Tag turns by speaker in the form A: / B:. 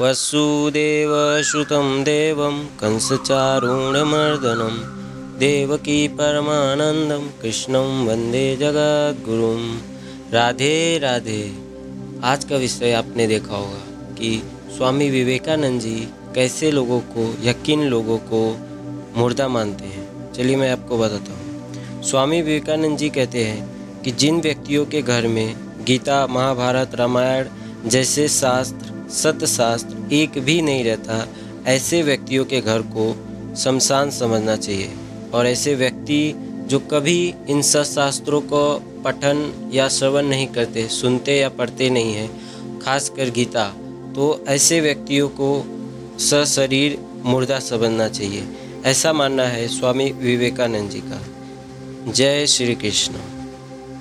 A: वसुदेवसुतं देवं कंसचारूणमर्दनं, देवकी परमानंदम कृष्णं वंदे जगद्गुरुम राधे राधे। आज का विषय आपने देखा होगा कि स्वामी विवेकानंद जी कैसे लोगों को, यकीन लोगों को मुर्दा मानते हैं। चलिए मैं आपको बताता हूँ। स्वामी विवेकानंद जी कहते हैं कि जिन व्यक्तियों के घर में गीता, महाभारत, रामायण जैसे शास्त्र सत्य शास्त्र एक भी नहीं रहता, ऐसे व्यक्तियों के घर को शमशान समझना चाहिए। और ऐसे व्यक्ति जो कभी इन सत्शास्त्रों को पठन या श्रवण नहीं करते, सुनते या पढ़ते नहीं हैं, खासकर गीता तो ऐसे व्यक्तियों को सशरीर मुर्दा समझना चाहिए। ऐसा मानना है स्वामी विवेकानंद जी का। जय श्री कृष्ण।